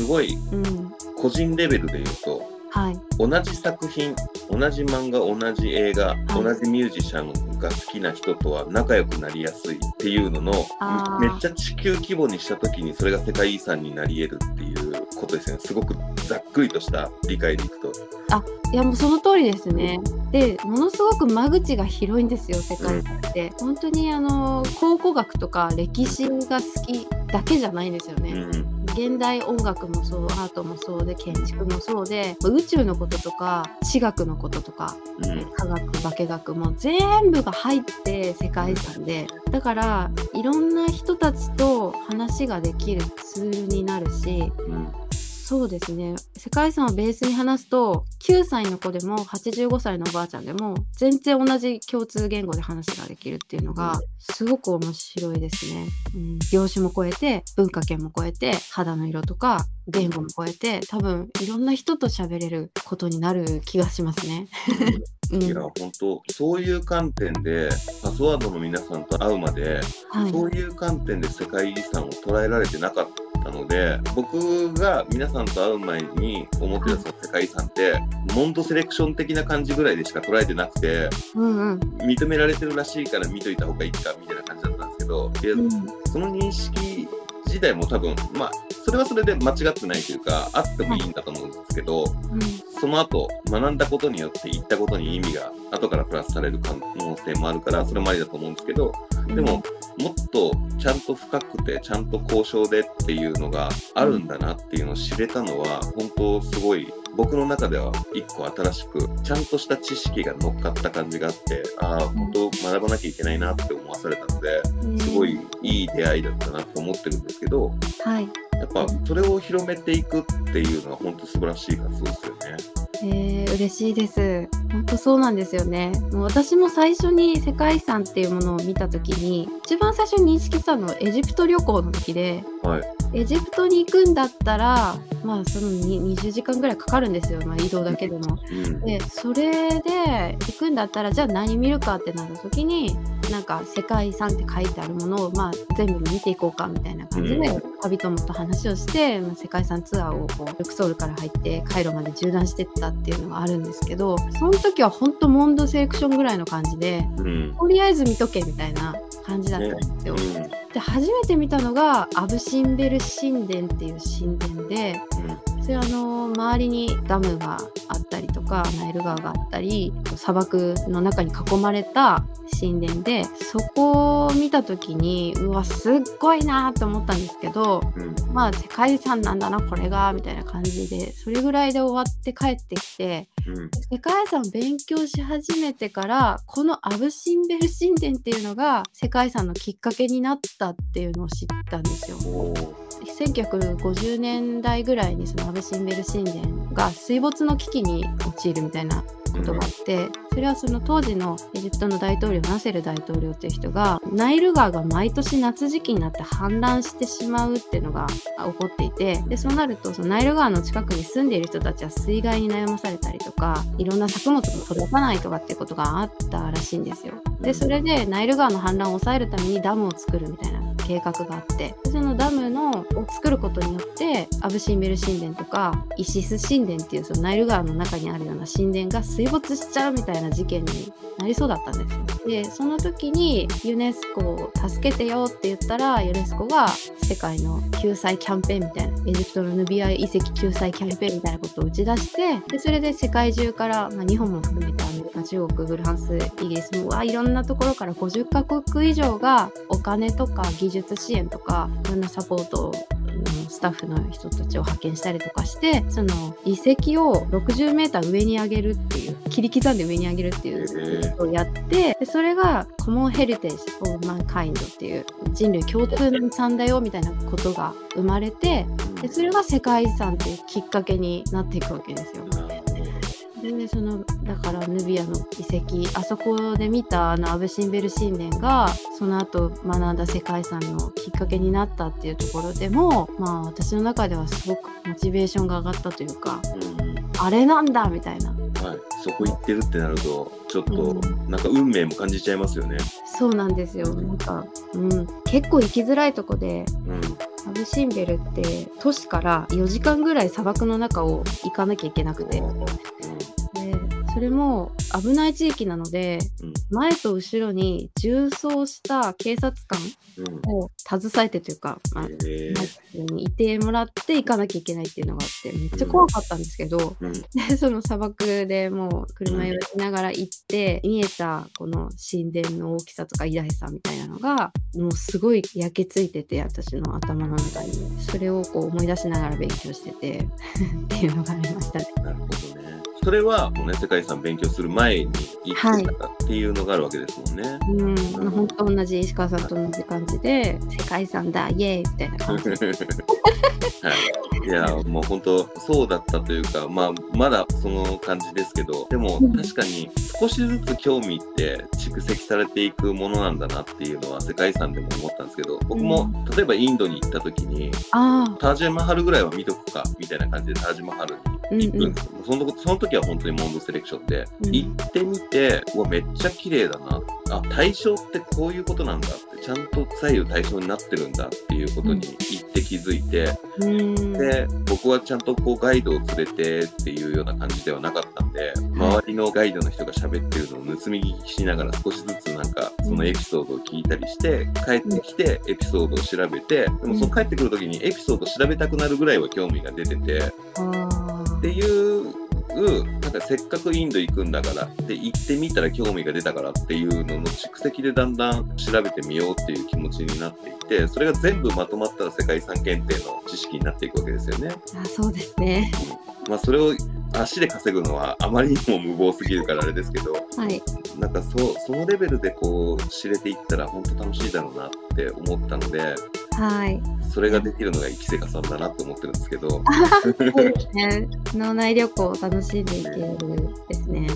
すごい個人レベルで言うと
はい、
同じ作品同じ漫画同じ映画、
い
同じミュージシャンが好きな人とは仲良くなりやすいっていうののめっちゃ地球規模にした時にそれが世界遺産になり得るっていうことですよねすごくざっくりとした理解でいくと。
いやもうその通りですね。でものすごく間口が広いんですよ世界遺産って。本当にあの考古学とか歴史が好きだけじゃないんですよね。
うん
現代音楽もそうアートもそうで建築もそうで宇宙のこととか地学のこととか
うん。
科学化学も全部が入って世界遺産でだからいろんな人たちと話ができるツールになるし
うん
そうですね世界遺産をベースに話すと9歳の子でも85歳のおばあちゃんでも全然同じ共通言語で話ができるっていうのがすごく面白いですね。うん、業種も超えて文化圏も超えて肌の色とか言語も超えて多分いろんな人と喋れることになる気がしますね。うん。
いや本当そういう観点でパスワードの皆さんと会うまで
はい。
そういう観点で世界遺産を捉えられてなかったので僕が皆さんと会う前に思ってたその世界遺産ってモンドセレクション的な感じぐらいでしか捉えてなくて
うんうん。
認められてるらしいから見といた方がいいかみたいな感じだったんですけどいや
うん。
その認識自体も多分まあそれはそれで間違ってないというかあってもいいんだと思うんですけど、
うん。
その後学んだことによって言ったことに意味が後からプラスされる可能性もあるからそれもありだと思うんですけどでももっとちゃんと深くてちゃんと交渉でっていうのがあるんだなっていうのを知れたのは本当すごい僕の中では一個新しくちゃんとした知識が乗っかった感じがあってああ本当学ばなきゃいけないなって思わされたので
うん
すごいいい出会いだったなと思ってるんですけど
はい
やっぱそれを広めていくっていうのは本当素晴らしい活動ですよね。
えー、嬉しいです。本当そうなんですよね。もう私も最初に世界遺産っていうものを見た時に一番最初に認識したのはエジプト旅行の時で
はい。
エジプトに行くんだったらまあそのに20時間ぐらいかかるんですよ、まあ、移動だけでも。
うん。
でそれで行くんだったらじゃあ何見るかってなった時になんか世界遺産って書いてあるものを、まあ、全部見ていこうかみたいな感じで、
う
旅友と話をして、まあ、世界遺産ツアーをこうルクソールから入ってカイロまで縦断してったっていうのがあるんですけどその時は本当モンドセレクションぐらいの感じで
うん。
とりあえず見とけみたいな感じだったんですよ。
うん。
で初めて見たのがアブ・シンベル神殿っていう神殿でそれはあの周りにダムがあったりとかナイル川があったり砂漠の中に囲まれた神殿でそこを見た時にうわすっごいなと思ったんですけど
うん。
まあ世界遺産なんだなこれがみたいな感じでそれぐらいで終わって帰ってきて
うん。
世界遺産を勉強し始めてからこのアブ・シンベル神殿っていうのが世界遺産のきっかけになったっていうのを知ったんですよ。
おー
1950年代ぐらいにそのアブ・シンベル神殿が水没の危機に陥るみたいなことがあって、それはその当時のエジプトの大統領ナセル大統領っていう人がナイル川が毎年夏時期になって氾濫してしまうっていうのが起こっていてでそうなるとそのナイル川の近くに住んでいる人たちは水害に悩まされたりとかいろんな作物が届かないとかっていうことがあったらしいんですよ。でそれでナイル川の氾濫を抑えるためにダムを作るみたいな計画があってそのダムのを作ることによってアブ・シンベル神殿とかイシス神殿っていうそのナイル川の中にあるような神殿が水没しちゃうみたいな事件になりそうだったんですよ。でその時にユネスコを助けてよって言ったらユネスコが世界の救済キャンペーンみたいなエジプトのヌビア遺跡救済キャンペーンみたいなことを打ち出してでそれで世界中から、まあ、日本も含めてアメリカ中国フランスイギリスもわいろんなところから50カ国以上がお金とか技術支援とかいろんなサポートをスタッフの人たちを派遣したりとかしてその遺跡を 60m 上に上げるっていう切り刻んで上に上げるっていうことをやってでそれがコモンヘリテージ・オブ・マンカインドっていう人類共通の遺産だよみたいなことが生まれてでそれが世界遺産っていうきっかけになっていくわけですよ。でそのだからヌビアの遺跡あそこで見たあのアブ・シンベル神殿がその後学んだ世界遺産のきっかけになったっていうところでもまあ私の中ではすごくモチベーションが上がったというか、あれなんだみたいな。
はい、そこ行ってるってなるとちょっとなんか運命も感じちゃいますよね。
そうなんですよ。なんか、うん、結構行きづらいとこで、
うん、
アブ・シンベルって都市から4時間ぐらい砂漠の中を行かなきゃいけなくて。でそれも危ない地域なので、
うん。
前と後ろに重装した警察官
うん。
を携えてというか、まあ、にいてもらって行かなきゃいけないっていうのがあってめっちゃ怖かったんですけど、
うん。
でその砂漠でもう車酔いしながら行って見えたこの神殿の大きさとか偉大さみたいなのがもうすごい焼けついてて私の頭の中に。それをこう思い出しながら勉強してて っていうのがありましたね。
なるほどね。それはもうね世界遺産勉強する前に行ってたっていうのがあるわけですもんね。
うん、本当同じ石川さんと同じ感じで世界遺産だイエーイみたいな感じ
はい、いやもう本当そうだったというか、まあ、まだその感じですけどでも
うん
確かに少しずつ興味って蓄積されていくものなんだなっていうのは世界遺産でも思ったんですけど僕も例えばインドに行った時に
あ
タージマハルぐらいは見とくかみたいな感じでタージマハルに行くんですよ、そのその時は本当にモンドセレクションで、
うん。
行ってみてうわめっちゃ綺麗だな。あ対象ってこういうことなんだってちゃんと左右対称になってるんだっていうことに行って気づいて、
あうん。
で僕はちゃんとこうガイドを連れてっていうような感じではなかったんで周りのガイドの人が喋ってるのを盗み聞きしながら少しずつなんかそのエピソードを聞いたりして帰ってきてエピソードを調べてでもその帰ってくる時にエピソードを調べたくなるぐらいは興味が出ててっ
あ
ていうなんかせっかくインド行くんだからで行ってみたら興味が出たからっていうのの蓄積でだんだん調べてみようっていう気持ちになっていてそれが全部まとまったら世界遺産検定の知識になっていくわけですよね。
あそうですね
まあ、それを足で稼ぐのはあまりにも無謀すぎるからあれですけど
はい。
なんかそそのレベルでこう知れていったら本当楽しいだろうなって思ったので
はい。
それができるのが生きせかさんだなって思ってるんですけど、
そうですね。脳内旅行を楽しんでいけるですね。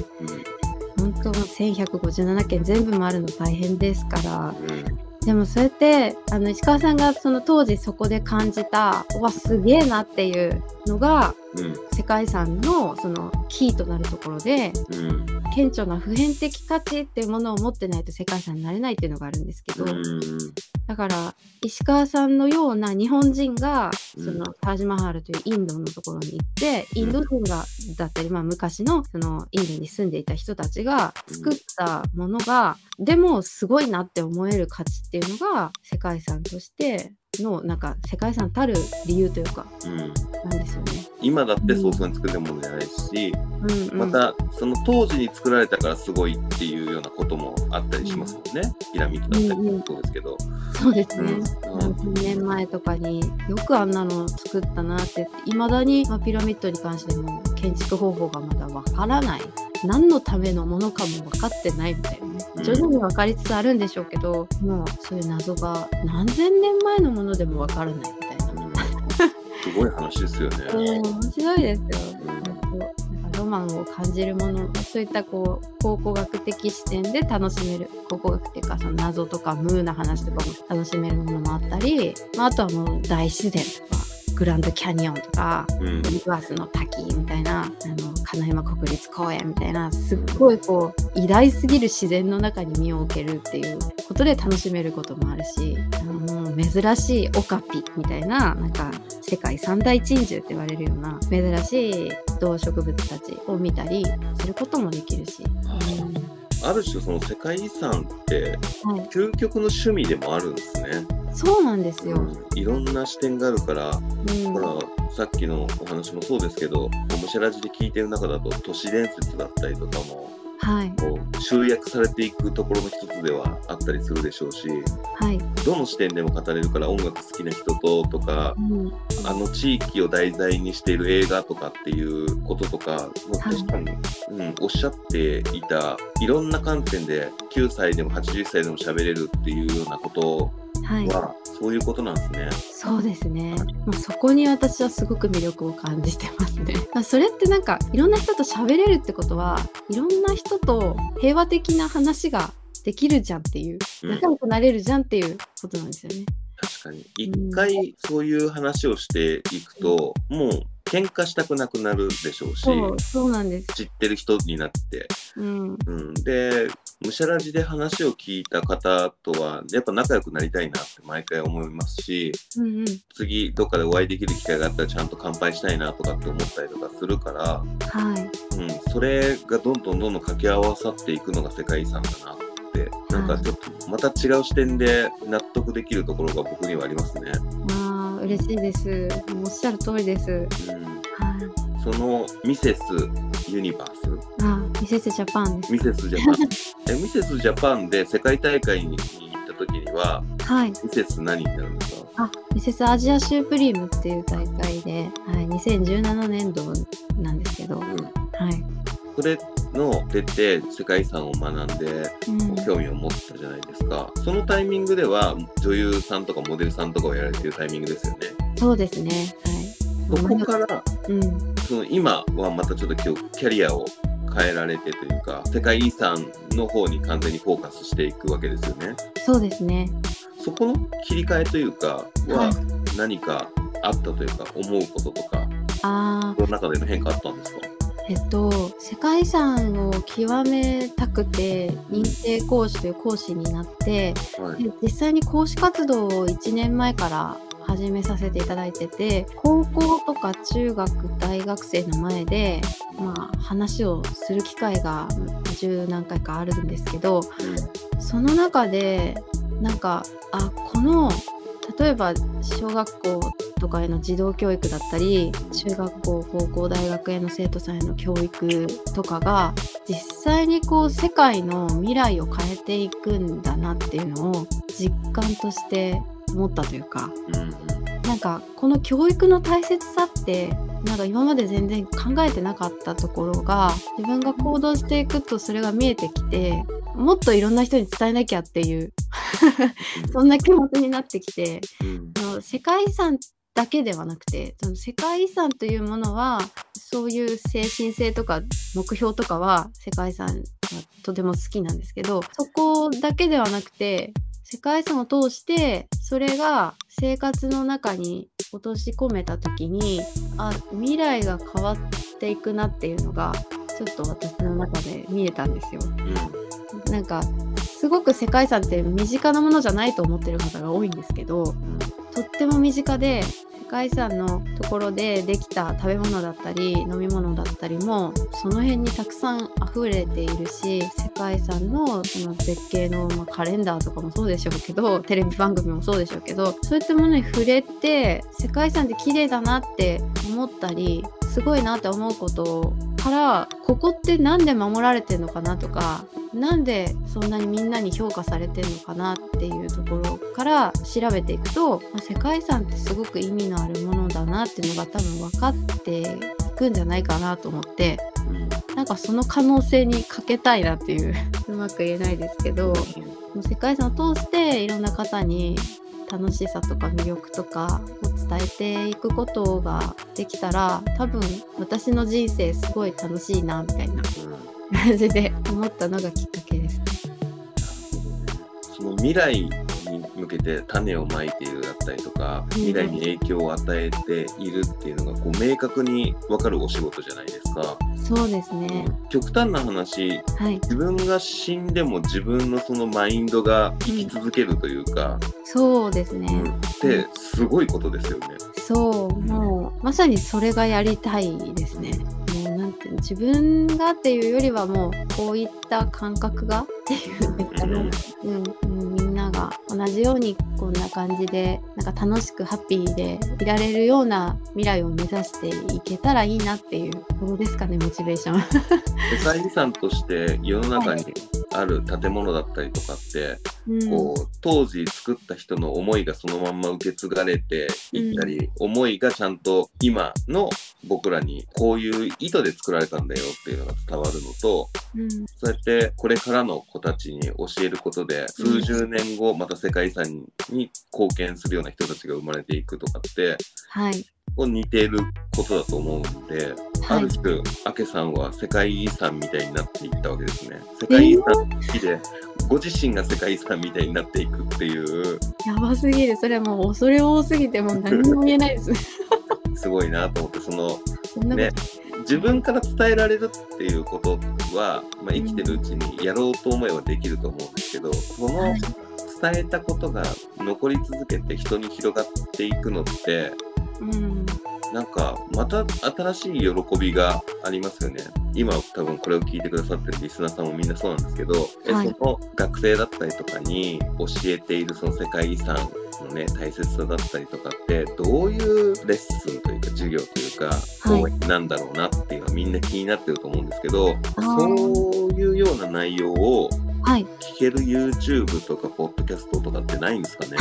うん。
本当1157件全部回るの大変ですから。
うん。
でもそうやってあの石川さんがその当時そこで感じたうわすげえなっていうのが
うん。
世界遺産のそのキーとなるところで
うん。
顕著な普遍的価値っていうものを持ってないと世界遺産になれないっていうのがあるんですけど、
うん。
だから石川さんのような日本人が
うん。
そのタージマハルというインドのところに行ってインド人がだったり、まあ、昔のそのインドに住んでいた人たちが作ったものがでもすごいなって思える価値っていうのが世界遺産としてのなんか世界遺産たる理由というか
うん。
なんですよね。
今だって早々に作れるものじゃないし、
うんうん、
またその当時に作られたからすごいっていうようなこともあったりしますもんね、ピラミッドだったりもそうですけど、
そうですね。
うん。
10年前とかによくあんなの作ったなっていまだに、まあ、ピラミッドに関しても建築方法がまだわからない何のためのものかも分かってないみたいなね
うん
徐々に分かりつつあるんでしょうけど、もうそういう謎が何千年前のものでも分からないみたいな。
うんすごい話ですよね。
面白いですよ。本当なんかロマンを感じるものそういったこう考古学的視点で楽しめる考古学っていうかその謎とかムーな話とかも楽しめるものもあったり、まあ、あとはもう大自然とかグランドキャニオンとか
うん。
リバースの滝みたいなあの金山国立公園みたいなすっごいこう偉大すぎる自然の中に身を置けるっていうことで楽しめることもあるしあのもう珍しいオカピみたいななんか世界三大珍獣って言われるような珍しい動植物たちを見たりすることもできるし、
ある種その世界遺産って究極の趣味でもあるんですね。
そうなんですよ。
うんいろんな視点があるから、
うん
ほらさっきのお話もそうですけど、おもしゃらじで聞いてる中だと都市伝説だったりとかも
はい。
こう集約されていくところの一つではあったりするでしょうし
はい。
どの視点でも語れるから音楽好きな人ととか
うん。
あの地域を題材にしている映画とかっていうこととか、もう確かに、うん、おっしゃっていた、いろんな観点で9歳でも80歳でも喋れるっていうようなこと
はい。
は、そういうことなんですね。
そうですね。まあ、そこに私はすごく魅力を感じてますね。まあ、それってなんかいろんな人と喋れるってことはいろんな人と平和的な話ができるじゃんっていう
うん
仲良くなれるじゃんっていうことなんですよね。
確かに。一回そういう話をしていくと、もう喧嘩したくなくなるでしょうし、
そうそうなんです。
知ってる人になって。
うん。
うん、で、むしゃらじで話を聞いた方とは、やっぱ仲良くなりたいなって毎回思いますし、
うんうん。
次どっかでお会いできる機会があったらちゃんと乾杯したいなとかって思ったりとかするから、
はい。
うん、それがどんどんどんどん掛け合わさっていくのが世界遺産だなって、なんかちょっとまた違う視点で納得できるところが僕にはありますね。
まあ嬉しいです。おっしゃる通りです。
うん、
はい。
そのミセスユニバース
あ、ミセスジャパンです
ミ。セスジャパン えミセスジャパンで世界大会に行った時には
はい。
ミセス何になるんですか？
あ、ミセスアジアシュープリームっていう大会で、はい、2017年度なんですけど、はい。
うんそれの出て世界遺産を学んで
うん、
興味を持ったじゃないですか。そのタイミングでは女優さんとかモデルさんとかをやられてるタイミングですよね。
そうですね。はい。
そこから
うん。
その今はまたちょっと今日キャリアを変えられてというか世界遺産の方に完全にフォーカスしていくわけですよね。
そうですね。
そこの切り替えというか
は
はい何かあったというか思うこととか
あ
その中での変化あったんですか？
ーえっと、世界遺産を極めたくて、認定講師という講師になって、
はい。
で実際に講師活動を1年前から始めさせていただいてて高校とか中学大学生の前で、まあ、話をする機会が十何回かあるんですけどその中でなんかあこの例えば小学校とかへの児童教育だったり中学校高校大学への生徒さんへの教育とかが実際にこう世界の未来を変えていくんだなっていうのを実感として思ったというか。
う
なんかこの教育の大切さってなんか今まで全然考えてなかったところが自分が行動していくとそれが見えてきてもっといろんな人に伝えなきゃっていうそんな気持ちになってきて
うん。
世界遺産だけではなくてその世界遺産というものはそういう精神性とか目標とかは世界遺産はとても好きなんですけどそこだけではなくて世界遺産を通してそれが生活の中に落とし込めた時にあ未来が変わっていくなっていうのがちょっと私の中で見えたんですよ。
うん
なんかすごく世界遺産って身近なものじゃないと思ってる方が多いんですけど
うん
とっても身近で世界遺産のところでできた食べ物だったり飲み物だったりもその辺にたくさん溢れているし世界遺産のその絶景の、まカレンダーとかもそうでしょうけど テレビ番組もそうでしょうけどそういったものに触れて世界遺産って綺麗だなって思ったりすごいなって思うことからここって何で守られてるのかなとかなんでそんなにみんなに評価されてるのかなっていうところから調べていくと、まあ世界遺産ってすごく意味のあるものだなっていうのが多分分かっていくんじゃないかなと思って
うん。
なんかその可能性にかけたいなっていう うまく言えないですけどもう世界遺産を通していろんな方に楽しさとか魅力とかを伝えていくことができたら多分私の人生すごい楽しいなみたいな。
うん
感じで思ったのがきっかけですね。
その未来向けて種をまいているだったりとか
うん
未来に影響を与えているっていうのがこう明確に分かるお仕事じゃないですか。
そうですね。
極端な話
はい。
自分が死んでも自分のそのマインドが生き続けるというか、
そうですね。
うんってすごいことですよね。
そう、もうまさにそれがやりたいですね。もうなんて自分がっていうよりはもうこういった感覚がっていう。うん、うん、が同じようにこんな感じでなんか楽しくハッピーでいられるような未来を目指していけたらいいなっていうところですかねモチベーション。
世界遺産として世の中にある建物だったりとかって、
うん。
こう当時作った人の思いがそのまんま受け継がれていったり、思いがちゃんと今の僕らにこういう意図で作られたんだよっていうのが伝わるのと
うん。
そうやってこれからの子たちに教えることで数十年後また世界遺産に貢献するような人たちが生まれていくとかって
はい。
こう似ていることだと思うんで、あ
はい。
る種、アケさんは世界遺産みたいになっていったわけですね。世界遺産好きで、ご自身が世界遺産みたいになっていくっていう、
やばすぎる。それはもう恐れ多すぎてもう何にも言えないです。
すごいなと思って、その、ね自分から伝えられるっていうことは、まあ、生きてるうちにやろうと思えばできると思うんですけど、その
はい
伝えたことが残り続けて人に広がっていくのって、
うん
なんか、また新しい喜びがありますよね。今多分これを聞いてくださってるリスナーさんもみんなそうなんですけど、え
はい。
その学生だったりとかに教えているその世界遺産のね、大切さだったりとかって、どういうレッスンというか授業というか、
はい。
講演なんだろうなっていうのはみんな気になってると思うんですけど、
ー。
そういうような内容を
はい
聞ける YouTube とか、ポッドキャストとかってないんですかね？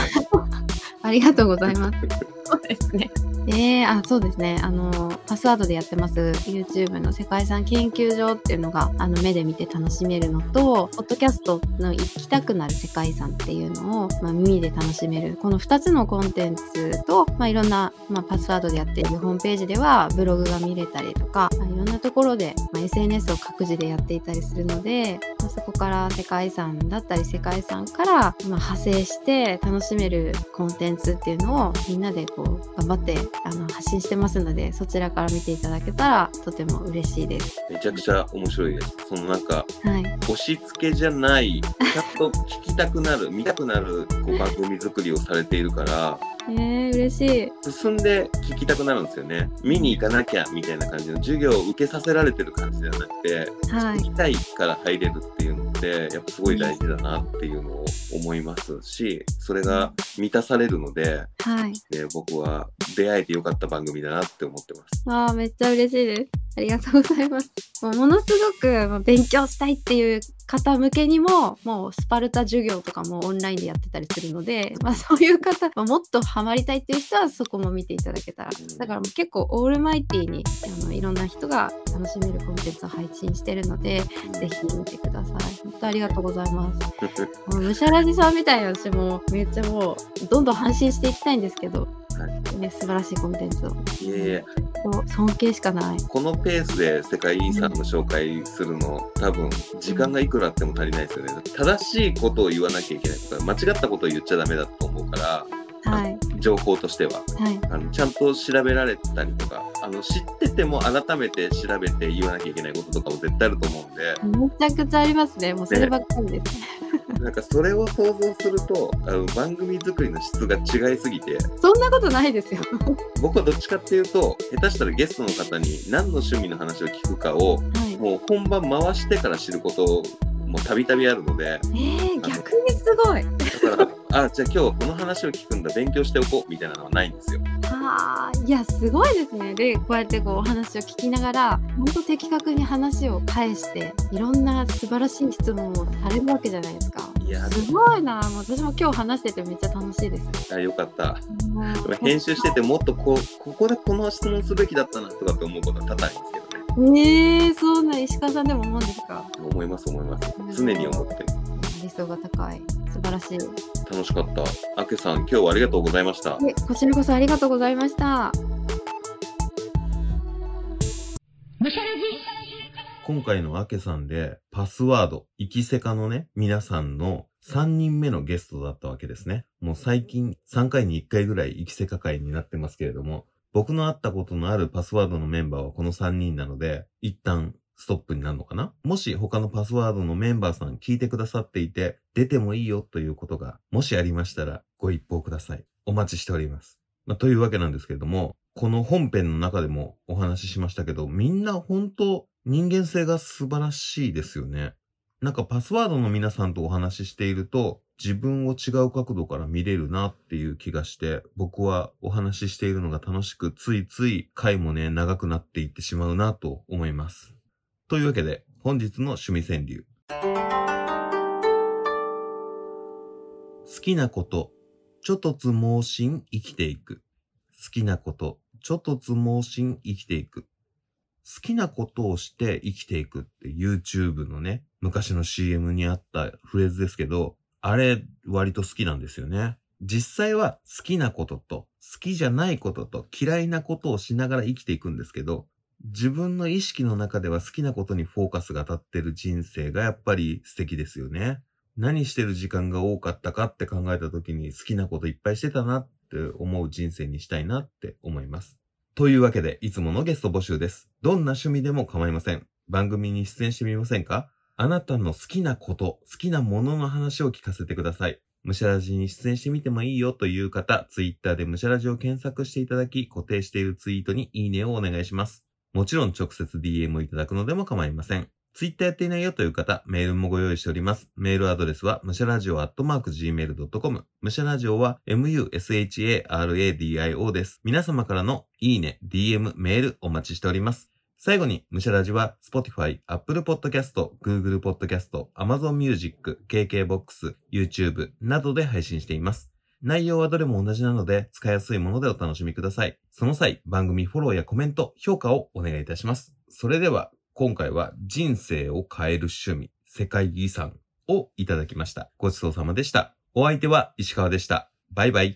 ありがとうございます。そうですね。えー、あ、そうですね。あの、パスワードでやってます YouTube の世界遺産研究所っていうのが、あの、目で見て楽しめるのと、ポッドキャストの行きたくなる世界遺産っていうのを、まあ、耳で楽しめる。この2つのコンテンツと、まあ、いろんな、まあ、パスワードでやっているホームページでは、ブログが見れたりとか、まあ、いろんなところで、まあ、SNS を各自でやっていたりするので、まあ、そこから世界遺産だったり、世界遺産から、まあ、派生して楽しめるコンテンツっていうのをみんなでこう頑張ってあの発信してますのでそちらから見ていただけたらとても嬉しいです。
めちゃくちゃ面白いです。そのなんか、
はい、
押し付けじゃない、ちゃんと聞きたくなる、見たくなるこう番組作りをされているから、
えー、嬉しい。
進んで聞きたくなるんですよね。見に行かなきゃみたいな感じの授業を受けさせられてる感じではなくて、
はい
行きたいから入れるっていうのって、やっぱすごい大事だなっていうのを思いますし、それが満たされるので、
はい。
えー僕は出会えてよかった番組だなって思ってます。
あーめっちゃ嬉しいです。ありがとうございます。もうものすごく勉強したいっていう方向けにも、もうスパルタ授業とかもオンラインでやってたりするので、まあそういう方、まあもっとハマりたいっていう人はそこも見ていただけたら。だからもう結構オールマイティにあのいろんな人が楽しめるコンテンツを配信してるので、ぜひ見てください。本当ありがとうございます。もうムシャラジさんみたいな私もめっちゃもうどんどん発信していきたいんですけど、
は
ね、素晴らしいコンテンツを。
いえいえ、
尊敬しかない。
このペースで世界遺産の紹介するの、多分時間がいくらあっても足りないですよね。正しいことを言わなきゃいけないとか、間違ったことを言っちゃダメだと思うから、
はい。
情報としては。
はい。
あのちゃんと調べられたりとかあの知ってても改めて調べて言わなきゃいけないこととかも絶対あると思うんで
めちゃくちゃありますね。もうそればっかりです。
なんかそれを想像するとあの番組作りの質が違いすぎて
そんなことないですよ。
僕はどっちかっていうと下手したらゲストの方に何の趣味の話を聞くかを
はい。
もう本番回してから知ることもたびたびあるので
えー、逆にすごい。
だからあじゃあ今日この話を聞くんだ勉強しておこうみたいなのはないんですよ。
はあ、いや、すごいですね。で、こうやってこうお話を聞きながら、本当的確に話を返して、いろんな素晴らしい質問をされるわけじゃないですか。
いや
すごいな。もう私も今日話しててめっちゃ楽しいです。
あよかった。編集しててもっとこうここでこの質問すべきだったなとかって思うことは多々ありますけどね。
えー、そんな石川さんでも思うんですか？
思います思います。常に思ってる。
理想が高い。素晴らしい。
楽しかった。あけさん、今日はありがとうございました。
でこちらこそありがとうございました。
今回のアケさんで、パスワード、生きせかのね、皆さんの3人目のゲストだったわけですね。もう最近3回に1回ぐらい生きせか会になってますけれども、僕の会ったことのあるパスワードのメンバーはこの3人なので、一旦ストップになるのかな？もし他のパスワードのメンバーさん聞いてくださっていて、出てもいいよということが、もしありましたらご一報ください。お待ちしております。まあ、というわけなんですけれども、この本編の中でもお話ししましたけど、みんな本当人間性が素晴らしいですよね。
なんかパスワードの皆さんとお話ししていると、自分を違う角度から見れるなっていう気がして、僕はお話ししているのが楽しく、ついつい回もね、長くなっていってしまうなと思います。というわけで、本日の趣味川柳。好きなこと、ちょっとつ盲信生きていく。好きなこと、ちょっとつ盲信生きていく。好きなことをして生きていくって YouTube のね、昔の CM にあったフレーズですけど、あれ割と好きなんですよね。実際は好きなことと好きじゃないことと嫌いなことをしながら生きていくんですけど、自分の意識の中では好きなことにフォーカスが当たってる人生がやっぱり素敵ですよね。何してる時間が多かったかって考えた時に好きなこといっぱいしてたなって思う人生にしたいなって思います。というわけで、いつものゲスト募集です。どんな趣味でも構いません。番組に出演してみませんか？あなたの好きなこと、好きなものの話を聞かせてください。むしゃらじに出演してみてもいいよという方、ツイッターでむしゃらじを検索していただき、固定しているツイートにいいねをお願いします。もちろん直接 DM いただくのでも構いません。ツイッターやっていないよという方、メールもご用意しております。メールアドレスは、むしゃらじお .gmail.com。むしゃらじおは、musharadio です。皆様からのいいね、DM、メールお待ちしております。最後に、むしゃらじは、Spotify、Apple Podcast、Google Podcast、Amazon Music、KKBOX、YouTube などで配信しています。内容はどれも同じなので、使いやすいものでお楽しみください。その際、番組フォローやコメント、評価をお願いいたします。それでは、今回は人生を変える趣味、世界遺産をいただきました。ごちそうさまでした。お相手は石川でした。バイバイ。